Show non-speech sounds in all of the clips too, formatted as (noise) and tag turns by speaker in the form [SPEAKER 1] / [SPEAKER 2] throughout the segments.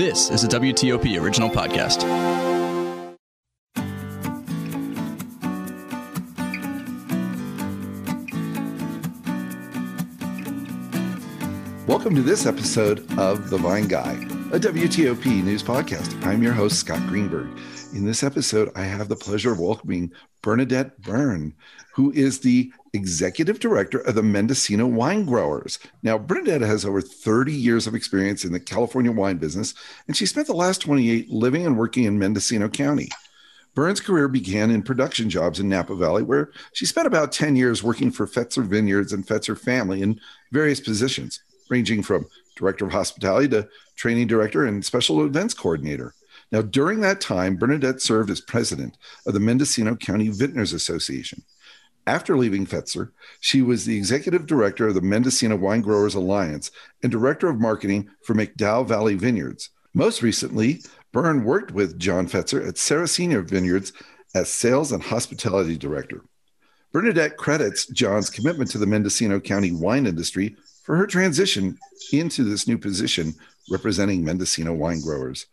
[SPEAKER 1] This is a WTOP original podcast.
[SPEAKER 2] Welcome to this episode of The Vine Guy, a WTOP news podcast. I'm your host, Scott Greenberg. In this episode, I have the pleasure of welcoming Bernadette Byrne, who is the executive director of the Mendocino Wine Growers. Now, Bernadette has over 30 years of experience in the California wine business, and she spent the last 28 living and working in Mendocino County. Byrne's career began in production jobs in Napa Valley, where she spent about 10 years working for Fetzer Vineyards and Fetzer Family in various positions, ranging from director of hospitality to training director and special events coordinator. Now, during that time, Bernadette served as president of the Mendocino County Vintners Association. After leaving Fetzer, she was the executive director of the Mendocino Wine Growers Alliance and director of marketing for McDowell Valley Vineyards. Most recently, Byrne worked with John Fetzer at Saracina Vineyards as sales and hospitality director. Bernadette credits John's commitment to the Mendocino County wine industry for her transition into this new position representing Mendocino wine growers.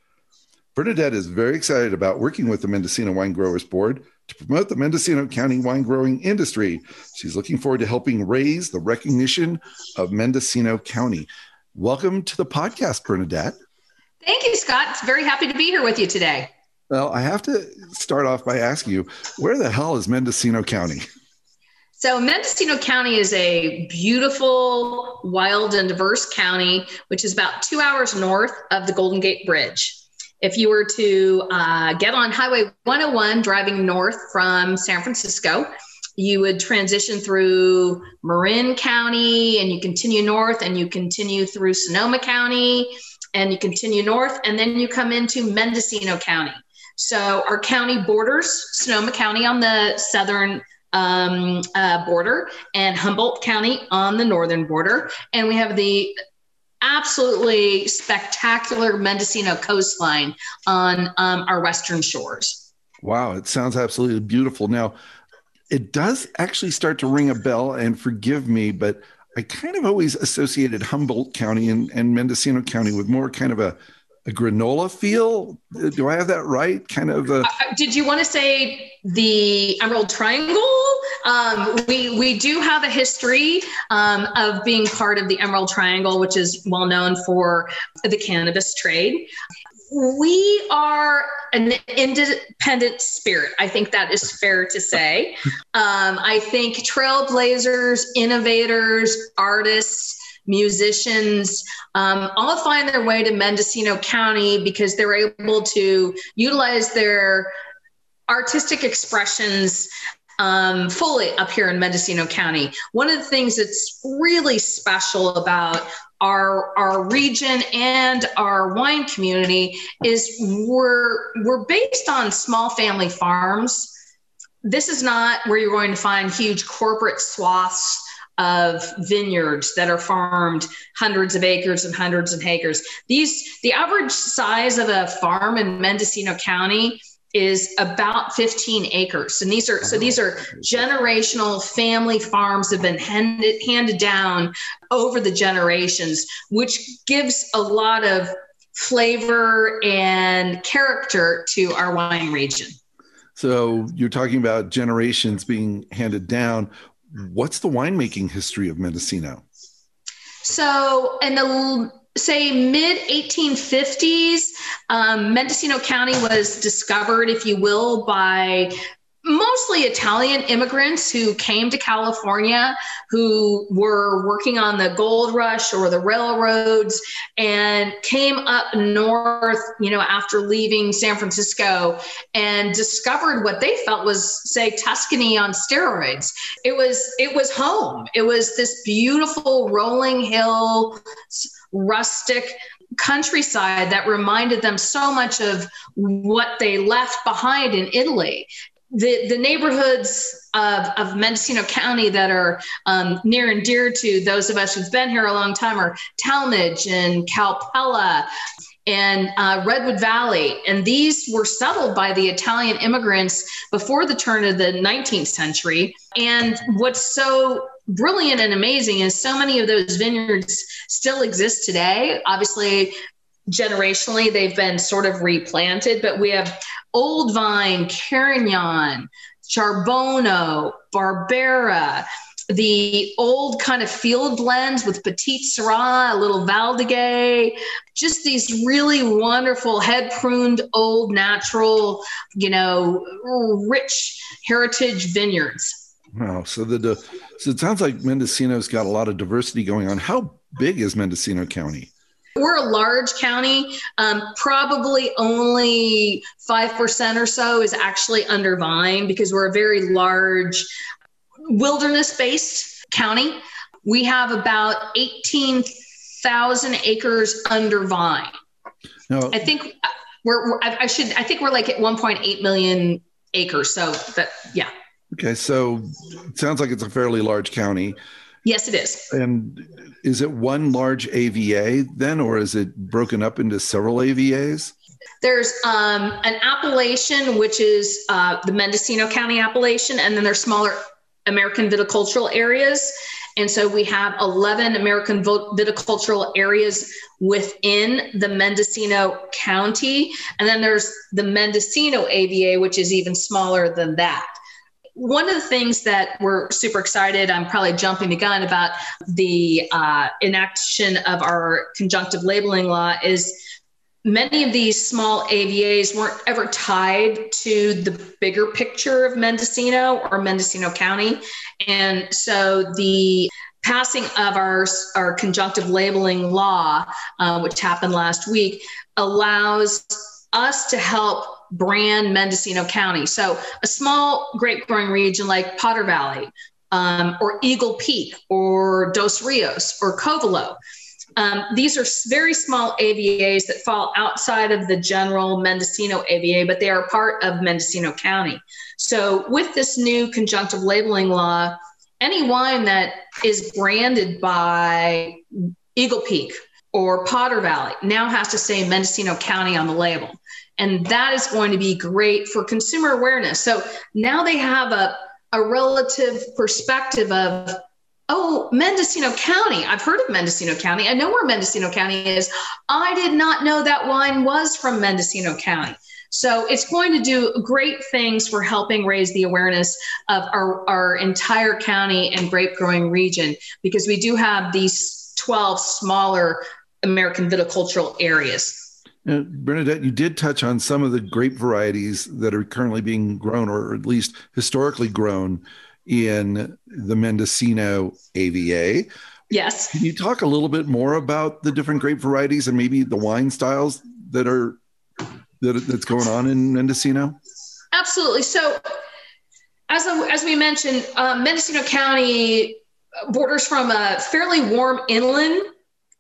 [SPEAKER 2] Bernadette is very excited about working with the Mendocino Wine Growers Board to promote the Mendocino County wine growing industry. She's looking forward to helping raise the recognition of Mendocino County. Welcome to the podcast, Bernadette.
[SPEAKER 3] Thank you, Scott. It's very happy to be here with you today.
[SPEAKER 2] Well, I have to start off by asking you, where the hell is Mendocino County?
[SPEAKER 3] So, Mendocino County is a beautiful, wild, and diverse county, which is about two hours north of the Golden Gate Bridge. If you were to uh, get on Highway 101 driving north from San Francisco, you would transition through Marin County and you continue north and you continue through Sonoma County and you continue north and then you come into Mendocino County. So our county borders Sonoma County on the southern um, uh, border and Humboldt County on the northern border. And we have the absolutely spectacular Mendocino coastline on um, our western shores.
[SPEAKER 2] Wow, it sounds absolutely beautiful. Now, it does actually start to ring a bell, and forgive me, but I kind of always associated Humboldt County and, and Mendocino County with more kind of a, a granola feel. Do I have that right? Kind of. A-
[SPEAKER 3] uh, did you want to say the Emerald Triangle? Um, we we do have a history um, of being part of the Emerald Triangle, which is well known for the cannabis trade. We are an independent spirit. I think that is fair to say. Um, I think trailblazers, innovators, artists, musicians um, all find their way to Mendocino County because they're able to utilize their artistic expressions um, fully up here in Mendocino County. One of the things that's really special about our our region and our wine community is we're we're based on small family farms. This is not where you're going to find huge corporate swaths of vineyards that are farmed hundreds of acres and hundreds of acres. These the average size of a farm in Mendocino County is about 15 acres. And these are so these are generational family farms have been handed handed down over the generations which gives a lot of flavor and character to our wine region.
[SPEAKER 2] So you're talking about generations being handed down. What's the winemaking history of mendocino?
[SPEAKER 3] So in the say mid 1850s um, mendocino county was discovered if you will by mostly Italian immigrants who came to California who were working on the gold rush or the railroads and came up north, you know, after leaving San Francisco and discovered what they felt was say Tuscany on steroids. It was it was home. It was this beautiful rolling hill rustic countryside that reminded them so much of what they left behind in Italy. The, the neighborhoods of, of Mendocino County that are um, near and dear to those of us who've been here a long time are Talmage and Calpella and uh, Redwood Valley. And these were settled by the Italian immigrants before the turn of the 19th century. And what's so brilliant and amazing is so many of those vineyards still exist today. Obviously, generationally they've been sort of replanted, but we have Old Vine, Carignan, Charbono, Barbera, the old kind of field blends with Petite Sirah, a little Valdiguié, just these really wonderful head pruned old natural, you know, rich heritage vineyards.
[SPEAKER 2] Wow. So the so it sounds like Mendocino's got a lot of diversity going on. How big is Mendocino County?
[SPEAKER 3] We're a large county. Um, probably only 5% or so is actually under vine because we're a very large wilderness based county. We have about 18,000 acres under vine. No. I think we're, we're, I should, I think we're like at 1.8 million acres. So that, yeah.
[SPEAKER 2] Okay. So it sounds like it's a fairly large county.
[SPEAKER 3] Yes, it is.
[SPEAKER 2] And is it one large AVA then, or is it broken up into several AVAs?
[SPEAKER 3] There's um, an appellation, which is uh, the Mendocino County appellation, and then there's smaller American viticultural areas. And so we have 11 American viticultural areas within the Mendocino County. And then there's the Mendocino AVA, which is even smaller than that. One of the things that we're super excited, I'm probably jumping the gun about the uh, inaction of our conjunctive labeling law, is many of these small AVAs weren't ever tied to the bigger picture of Mendocino or Mendocino County. And so the passing of our, our conjunctive labeling law, uh, which happened last week, allows us to help brand Mendocino County. So a small grape growing region like Potter Valley um, or Eagle Peak or Dos Rios or Covelo um, these are very small AVAs that fall outside of the general Mendocino AVA, but they are part of Mendocino County. So, with this new conjunctive labeling law, any wine that is branded by Eagle Peak or Potter Valley now has to say Mendocino County on the label. And that is going to be great for consumer awareness. So now they have a, a relative perspective of Oh, Mendocino County. I've heard of Mendocino County. I know where Mendocino County is. I did not know that wine was from Mendocino County. So it's going to do great things for helping raise the awareness of our, our entire county and grape growing region because we do have these 12 smaller American viticultural areas.
[SPEAKER 2] Now, Bernadette, you did touch on some of the grape varieties that are currently being grown or at least historically grown in the Mendocino AVA.
[SPEAKER 3] Yes.
[SPEAKER 2] Can you talk a little bit more about the different grape varieties and maybe the wine styles that are that, that's going on in Mendocino?
[SPEAKER 3] Absolutely. So, as as we mentioned, uh, Mendocino County borders from a fairly warm inland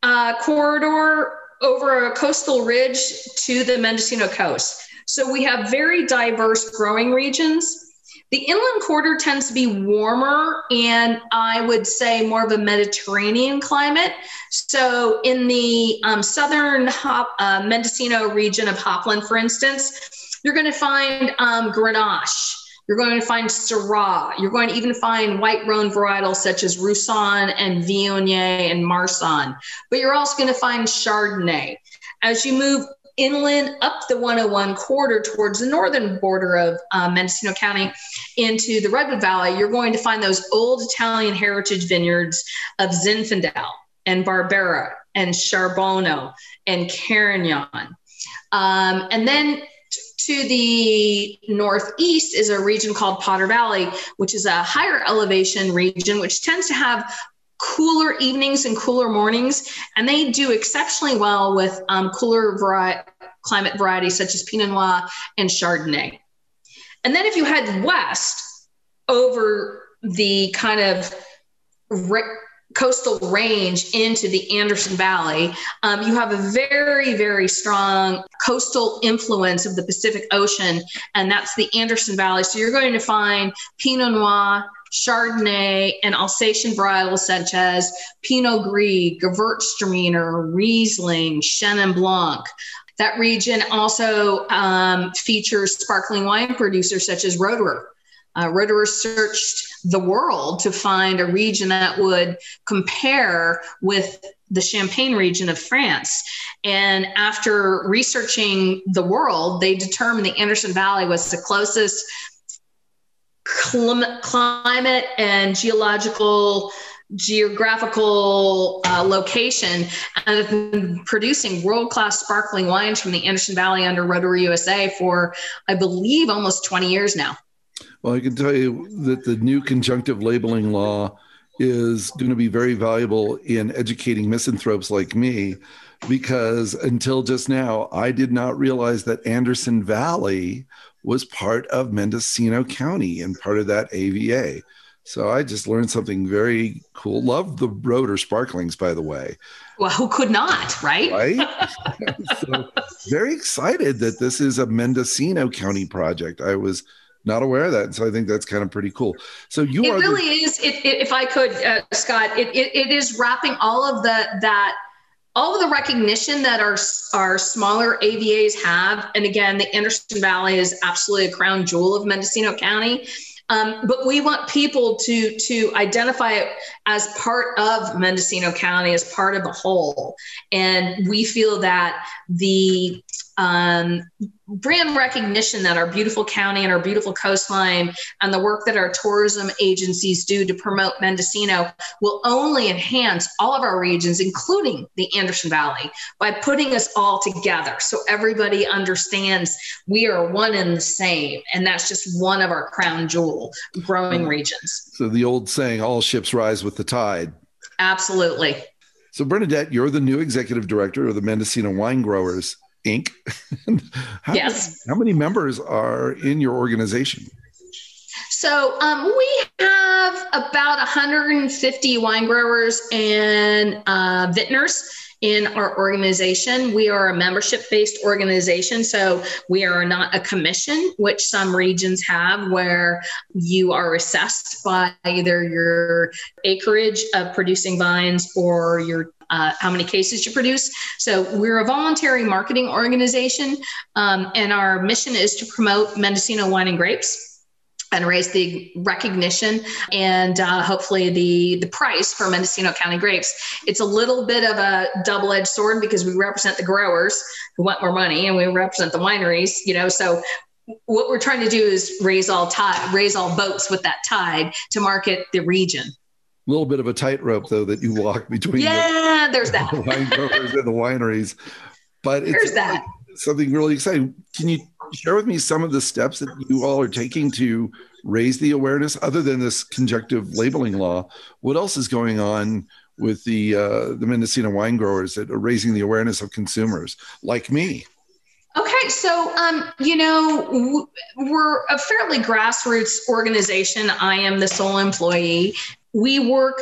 [SPEAKER 3] uh, corridor over a coastal ridge to the Mendocino coast. So we have very diverse growing regions. The inland quarter tends to be warmer and I would say more of a Mediterranean climate. So, in the um, southern Hop, uh, Mendocino region of Hopland, for instance, you're going to find um, Grenache. You're going to find Syrah. You're going to even find white Rhone varietals such as Roussanne and Viognier and Marsanne. But you're also going to find Chardonnay. As you move inland up the 101 corridor towards the northern border of uh, Mendocino County into the Redwood Valley, you're going to find those old Italian heritage vineyards of Zinfandel and Barbera and Charbono and Carignan. Um, and then to the northeast is a region called Potter Valley, which is a higher elevation region, which tends to have cooler evenings and cooler mornings, and they do exceptionally well with um, cooler vari- climate varieties such as Pinot Noir and Chardonnay. And then if you head west over the kind of re- coastal range into the Anderson Valley, um, you have a very, very strong coastal influence of the Pacific Ocean, and that's the Anderson Valley. So you're going to find Pinot Noir, Chardonnay, and Alsatian varietals such as Pinot Gris, Gewürztraminer, Riesling, Chenin Blanc. That region also um, features sparkling wine producers such as Roederer. Uh, Roederer searched the world to find a region that would compare with the Champagne region of France. And after researching the world, they determined the Anderson Valley was the closest climate and geological geographical uh, location and have been producing world-class sparkling wines from the Anderson Valley under Roederer USA for, I believe, almost 20 years now.
[SPEAKER 2] Well, I can tell you that the new conjunctive labeling law is going to be very valuable in educating misanthropes like me because until just now, I did not realize that Anderson Valley was part of Mendocino County and part of that AVA. So I just learned something very cool. Love the Roederer Sparklings, by the way.
[SPEAKER 3] Well, who could not, right?
[SPEAKER 2] Right. (laughs) so very excited that this is a Mendocino County project. I was not aware of that. And so I think that's kind of pretty cool. So you
[SPEAKER 3] it really the- is. It, it, if I could, uh, Scott, it, it is wrapping all of the that all of the recognition that our our smaller AVAs have. And again, the Anderson Valley is absolutely a crown jewel of Mendocino County. Um, but we want people to to identify it as part of Mendocino County, as part of a whole. And we feel that the um, brand recognition that our beautiful county and our beautiful coastline and the work that our tourism agencies do to promote Mendocino will only enhance all of our regions, including the Anderson Valley, by putting us all together so everybody understands we are one and the same. And that's just one of our crown jewel growing regions.
[SPEAKER 2] So the old saying, all ships rise with the tide.
[SPEAKER 3] Absolutely.
[SPEAKER 2] So, Bernadette, you're the new executive director of the Mendocino Wine Growers. Inc. (laughs)
[SPEAKER 3] how yes.
[SPEAKER 2] How many members are in your organization?
[SPEAKER 3] So um, we have about 150 wine growers and uh, vintners in our organization. We are a membership based organization, so we are not a commission, which some regions have, where you are assessed by either your acreage of producing vines or your uh, how many cases you produce. So we're a voluntary marketing organization, um, and our mission is to promote Mendocino wine and grapes and raise the recognition and uh, hopefully the the price for Mendocino County grapes. It's a little bit of a double edged sword because we represent the growers who want more money, and we represent the wineries. You know, so what we're trying to do is raise all tide, raise all boats with that tide to market the region
[SPEAKER 2] little bit of a tightrope though that you walk (laughs) between
[SPEAKER 3] yeah (laughs) the, there's that.
[SPEAKER 2] the wine growers and the wineries. But it's
[SPEAKER 3] there's that.
[SPEAKER 2] something really exciting. Can you share with me some of the steps that you all are taking to raise the awareness other than this conjunctive labeling law? What else is going on with the uh, the mendocino wine growers that are raising the awareness of consumers like me?
[SPEAKER 3] Okay, so um, you know, we're a fairly grassroots organization. I am the sole employee, we work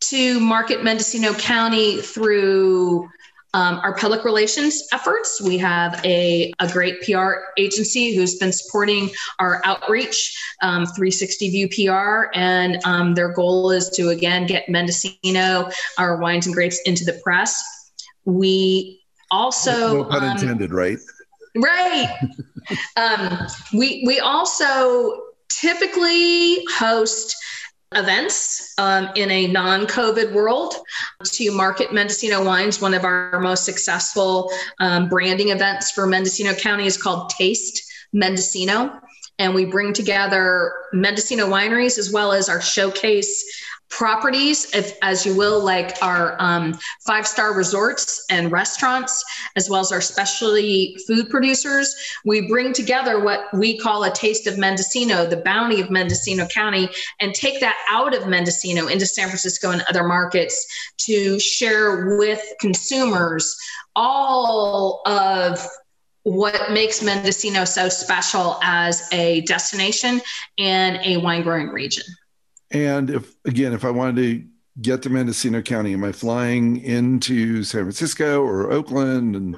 [SPEAKER 3] to market Mendocino County through um, our public relations efforts. We have a, a great PR agency who's been supporting our outreach, um, 360 View PR, and um, their goal is to again get Mendocino, our wines and grapes, into the press. We also
[SPEAKER 2] no pun um, intended, right?
[SPEAKER 3] Right. (laughs) Um, we we also typically host events um, in a non COVID world to market Mendocino wines. One of our most successful um, branding events for Mendocino County is called Taste Mendocino. And we bring together Mendocino wineries as well as our showcase properties, if, as you will, like our um, five star resorts and restaurants, as well as our specialty food producers. We bring together what we call a taste of Mendocino, the bounty of Mendocino County, and take that out of Mendocino into San Francisco and other markets to share with consumers all of what makes Mendocino so special as a destination and a wine growing region.
[SPEAKER 2] And if again, if I wanted to get to Mendocino County, am I flying into San Francisco or Oakland? And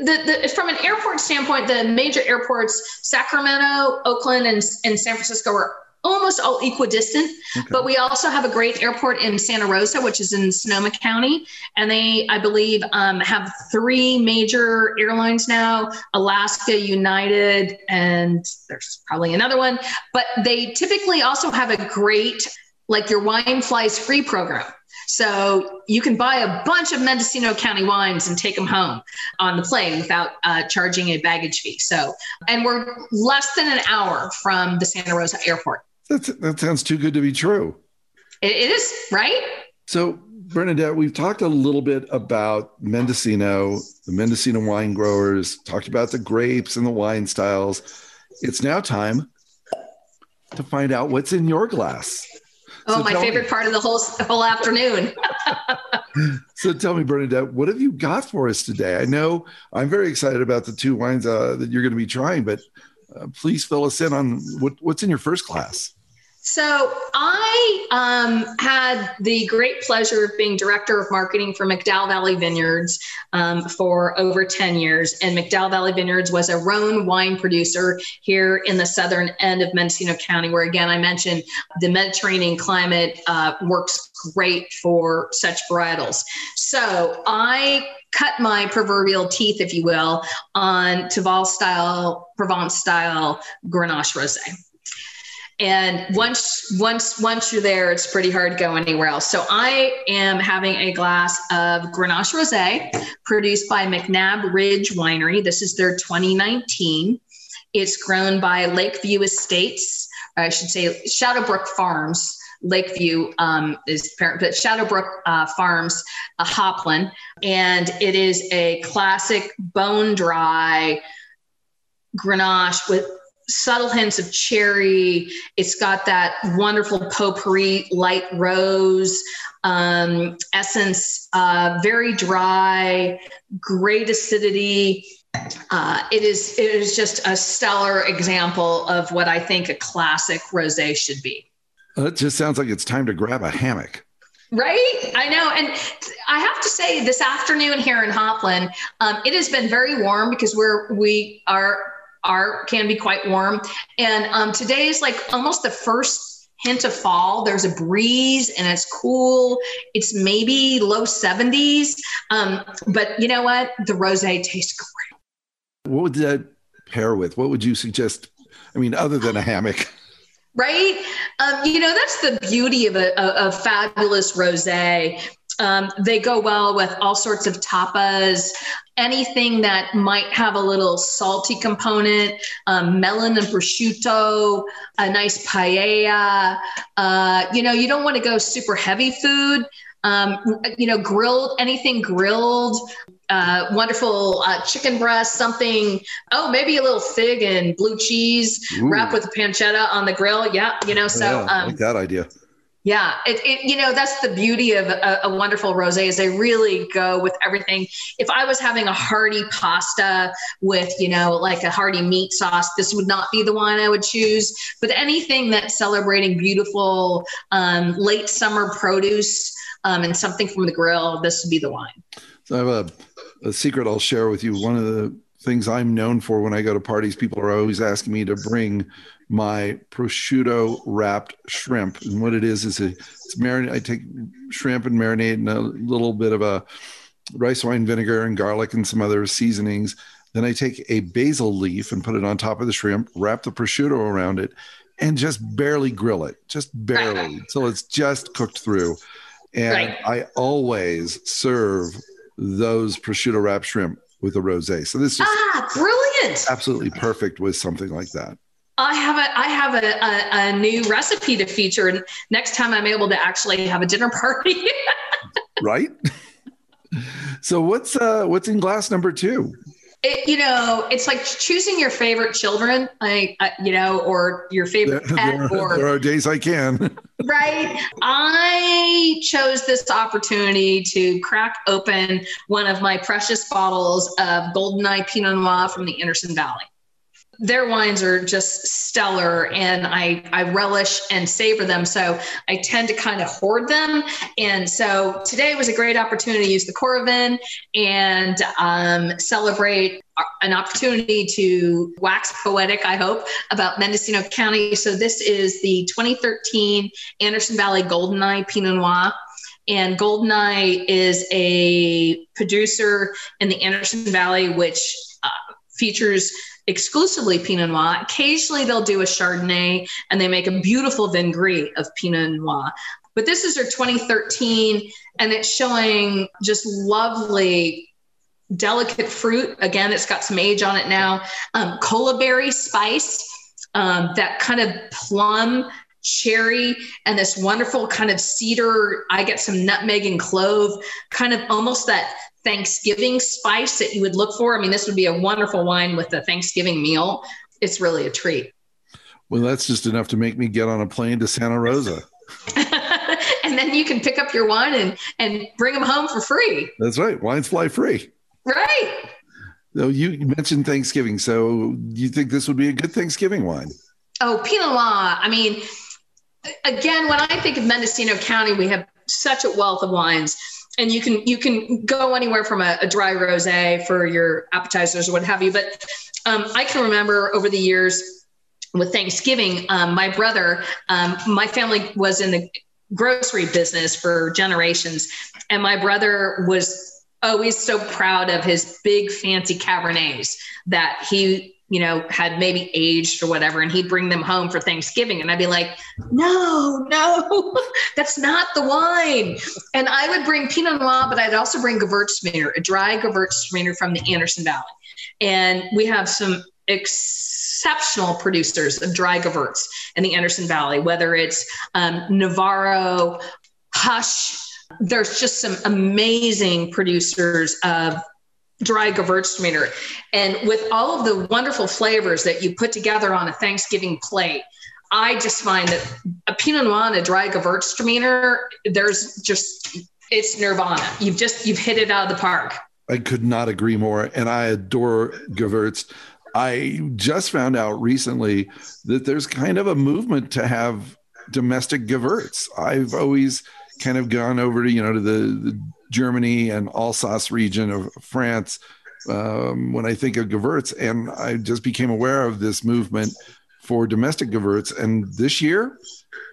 [SPEAKER 3] the, the, from an airport standpoint, the major airports, Sacramento, Oakland, and, and San Francisco are almost all equidistant. Okay. But we also have a great airport in Santa Rosa, which is in Sonoma County. And they, I believe, um, have three major airlines now Alaska, United, and there's probably another one. But they typically also have a great, like your wine flies free program. So you can buy a bunch of Mendocino County wines and take them home on the plane without uh, charging a baggage fee. So, and we're less than an hour from the Santa Rosa airport.
[SPEAKER 2] That's, that sounds too good to be true.
[SPEAKER 3] it, is, right?
[SPEAKER 2] So, Bernadette, we've talked a little bit about Mendocino, the Mendocino wine growers, talked about the grapes and the wine styles. It's now time to find out what's in your glass.
[SPEAKER 3] Oh, so my favorite me. part of the whole whole afternoon. (laughs)
[SPEAKER 2] so tell me, Bernadette, what have you got for us today? I know I'm very excited about the two wines uh, that you're going to be trying, but uh, please fill us in on what, what's in your first glass.
[SPEAKER 3] So I um, had the great pleasure of being director of marketing for McDowell Valley Vineyards um, for over 10 years. And McDowell Valley Vineyards was a Rhone wine producer here in the southern end of Mendocino County, where again, I mentioned the Mediterranean climate uh, works great for such varietals. So I cut my proverbial teeth, if you will, on Tavel style, Provence style Grenache Rosé and once once once you're there it's pretty hard to go anywhere else. So i am having a glass of grenache rosé produced by mcnab ridge winery. This is their 2019 it's grown by lakeview estates. I should say shadowbrook farms. Lakeview um, is parent, but Shadowbrook uh, Farms, a Hopland, and it is a classic bone dry Grenache with subtle hints of cherry. It's got that wonderful potpourri light rose um, essence, uh, very dry, great acidity. Uh, it is it is just a stellar example of what I think a classic rosé should be.
[SPEAKER 2] it just sounds like it's time to grab a hammock.
[SPEAKER 3] Right, I know, and I have to say, this afternoon here in Hopland, um, it has been very warm because we're we are are can be quite warm. And um, today is like almost the first hint of fall. There's a breeze and it's cool. It's maybe low 70s. Um, but you know what? The rosé tastes great.
[SPEAKER 2] What would that pair with? What would you suggest? I mean, other than a hammock. (laughs)
[SPEAKER 3] Right. Um, you know, that's the beauty of a, a, a fabulous rosé. Um, they go well with all sorts of tapas, anything that might have a little salty component, um, melon and prosciutto, a nice paella. Uh, you know, you don't want to go super heavy food. Um, you know, grilled, anything grilled, uh, wonderful uh, chicken breast, something, oh, maybe a little fig and blue cheese Ooh. wrapped with pancetta on the grill. Yeah, you know, so.
[SPEAKER 2] Yeah, um, like that idea.
[SPEAKER 3] Yeah, it, it, you know that's the beauty of a, a, wonderful rosé is they really go with everything. If I was having a hearty pasta with you know like a hearty meat sauce, this would not be the wine I would choose. But anything that's celebrating beautiful um, late summer produce um, and something from the grill, this would be the wine.
[SPEAKER 2] So I have a, a secret I'll share with you. One of the things I'm known for when I go to parties, people are always asking me to bring my prosciutto wrapped shrimp. And what it is is a, it's marinade. I take shrimp and marinate in a little bit of a rice wine vinegar and garlic and some other seasonings. Then I take a basil leaf and put it on top of the shrimp, wrap the prosciutto around it, and just barely grill it, just barely, (laughs) until it's just cooked through. And right. I always serve those prosciutto wrapped shrimp with a rosé. So this is
[SPEAKER 3] ah, brilliant,
[SPEAKER 2] absolutely perfect with something like that.
[SPEAKER 3] I have a I have a, a, a, new recipe to feature, and next time I'm able to actually have a dinner party. (laughs)
[SPEAKER 2] right. (laughs) So what's uh what's in glass number two?
[SPEAKER 3] It, you know, it's like choosing your favorite children, like uh, you know, or your favorite there, pet.
[SPEAKER 2] There,
[SPEAKER 3] or
[SPEAKER 2] there are days I can.
[SPEAKER 3] right. I chose this opportunity to crack open one of my precious bottles of Goldeneye Pinot Noir from the Anderson Valley their wines are just stellar and I, I relish and savor them. So I tend to kind of hoard them. And so today was a great opportunity to use the Coravin and um, celebrate an opportunity to wax poetic, I hope, about Mendocino County. So this is the 2013 Anderson Valley Goldeneye Pinot Noir. And Goldeneye is a producer in the Anderson Valley, which uh, features exclusively Pinot Noir. Occasionally they'll do a Chardonnay and they make a beautiful Vin Gris of Pinot Noir. But this is their 2013 and it's showing just lovely delicate fruit. Again, it's got some age on it now. Um, cola berry spice, um, that kind of plum cherry and this wonderful kind of cedar. I get some nutmeg and clove, kind of almost that Thanksgiving spice that you would look for. I mean, this would be a wonderful wine with a Thanksgiving meal. It's really a treat.
[SPEAKER 2] Well, that's just enough to make me get on a plane to Santa Rosa. (laughs) (laughs)
[SPEAKER 3] and then you can pick up your wine and, and bring them home for free.
[SPEAKER 2] That's right. Wines fly free.
[SPEAKER 3] Right.
[SPEAKER 2] So you mentioned Thanksgiving. So you think this would be a good Thanksgiving wine?
[SPEAKER 3] Oh, Pinot Noir. I mean, again, when I think of Mendocino County, we have such a wealth of wines. And you can you can go anywhere from a, a dry rosé for your appetizers or what have you. But um, I can remember over the years with Thanksgiving, um, my brother, um, my family was in the grocery business for generations, and my brother was always so proud of his big fancy Cabernets that he you know, had maybe aged or whatever, and he'd bring them home for Thanksgiving. And I'd be like, no, no, (laughs) that's not the wine. And I would bring Pinot Noir, but I'd also bring Gewürztraminer, a dry Gewürztraminer from the Anderson Valley. And we have some exceptional producers of dry Gewürz in the Anderson Valley, whether it's um, Navarro, Husch. There's just some amazing producers of dry Gewürztraminer. And with all of the wonderful flavors that you put together on a Thanksgiving plate, I just find that a Pinot Noir and a dry Gewürztraminer, there's just, it's nirvana. You've just, you've hit it out of the park.
[SPEAKER 2] I could not agree more. And I adore Gewürz. I just found out recently that there's kind of a movement to have domestic Gewürz. I've always kind of gone over to, you know, to the, the Germany and Alsace region of France um, when I think of Gewürz. And I just became aware of this movement for domestic Gewürz. And this year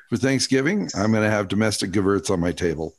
[SPEAKER 2] for Thanksgiving, I'm going to have domestic Gewürz on my table.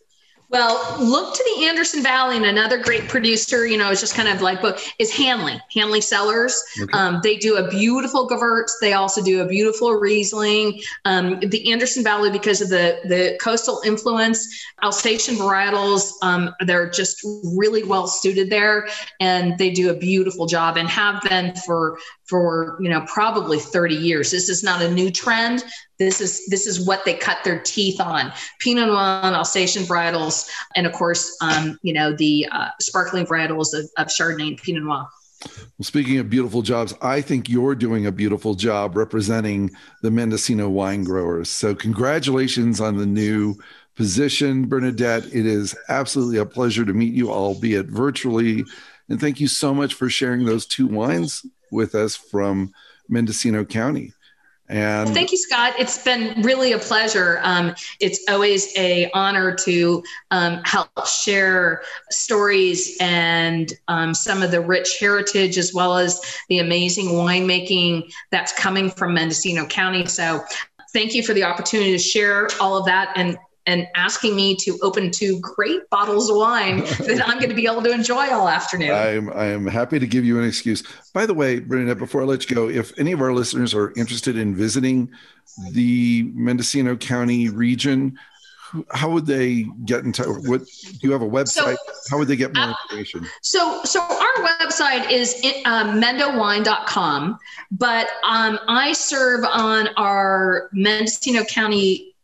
[SPEAKER 3] Well, look to the Anderson Valley, and another great producer, you know, is just kind of like, but is Handley, Handley Cellars. Okay. Um, they do a beautiful Gewurz. They also do a beautiful Riesling. Um, the Anderson Valley, because of the the coastal influence, Alsatian varietals, um, they're just really well suited there, and they do a beautiful job and have been for for you know probably 30 years this is not a new trend this is this is what they cut their teeth on pinot noir and alsatian varietals and of course um, you know the uh, sparkling varietals of, of chardonnay and pinot noir
[SPEAKER 2] well, speaking of beautiful jobs, I think you're doing a beautiful job representing the Mendocino wine growers. So, congratulations on the new position, Bernadette. It is absolutely a pleasure to meet you, albeit virtually. And thank you so much for sharing those two wines with us from Mendocino County. And
[SPEAKER 3] thank you, Scott. It's been really a pleasure. Um, it's always a honor to um, help share stories and um, some of the rich heritage, as well as the amazing winemaking that's coming from Mendocino County. So, thank you for the opportunity to share all of that and and asking me to open two great bottles of wine that I'm going to be able to enjoy all afternoon.
[SPEAKER 2] I'm I am happy to give you an excuse. By the way, Bernadette, before I let you go, if any of our listeners are interested in visiting the Mendocino County region, how would they get in touch? What do you have a website? So, how would they get more uh, information?
[SPEAKER 3] So, so our website is uh, mendowine.com, but um, I serve on our Mendocino County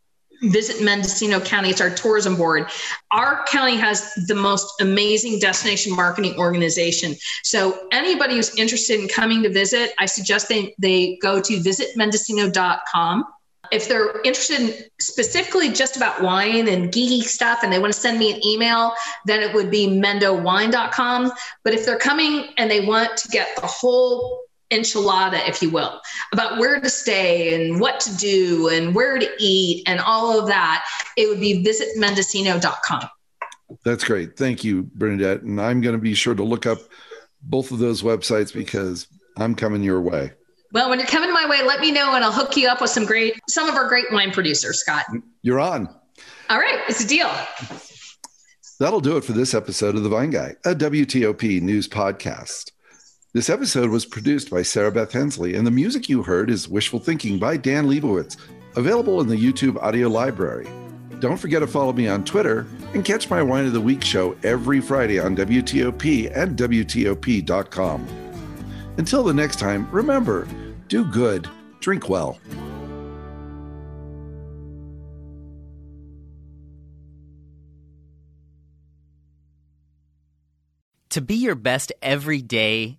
[SPEAKER 3] visit Mendocino County. It's our tourism board. Our county has the most amazing destination marketing organization. So anybody who's interested in coming to visit, I suggest they, they go to visitmendocino.com. If they're interested in specifically just about wine and geeky stuff and they want to send me an email, then it would be mendowine.com. But if they're coming and they want to get the whole enchilada, if you will, about where to stay and what to do and where to eat and all of that, it would be visitmendocino.com.
[SPEAKER 2] That's great. Thank you, Bernadette. And I'm going to be sure to look up both of those websites because I'm coming your way.
[SPEAKER 3] Well, when you're coming my way, let me know and I'll hook you up with some great, some of our great wine producers, Scott.
[SPEAKER 2] Mm, you're on.
[SPEAKER 3] All right, it's a deal.
[SPEAKER 2] That'll do it for this episode of The Vine Guy, a WTOP news podcast. This episode was produced by Sarah Beth Hensley, and the music you heard is Wishful Thinking by Dan Lebowitz, available in the YouTube audio library. Don't forget to follow me on Twitter and catch my Wine of the Week show every Friday on WTOP and WTOP.com. Until the next time, remember do good, drink well.
[SPEAKER 4] To be your best every day,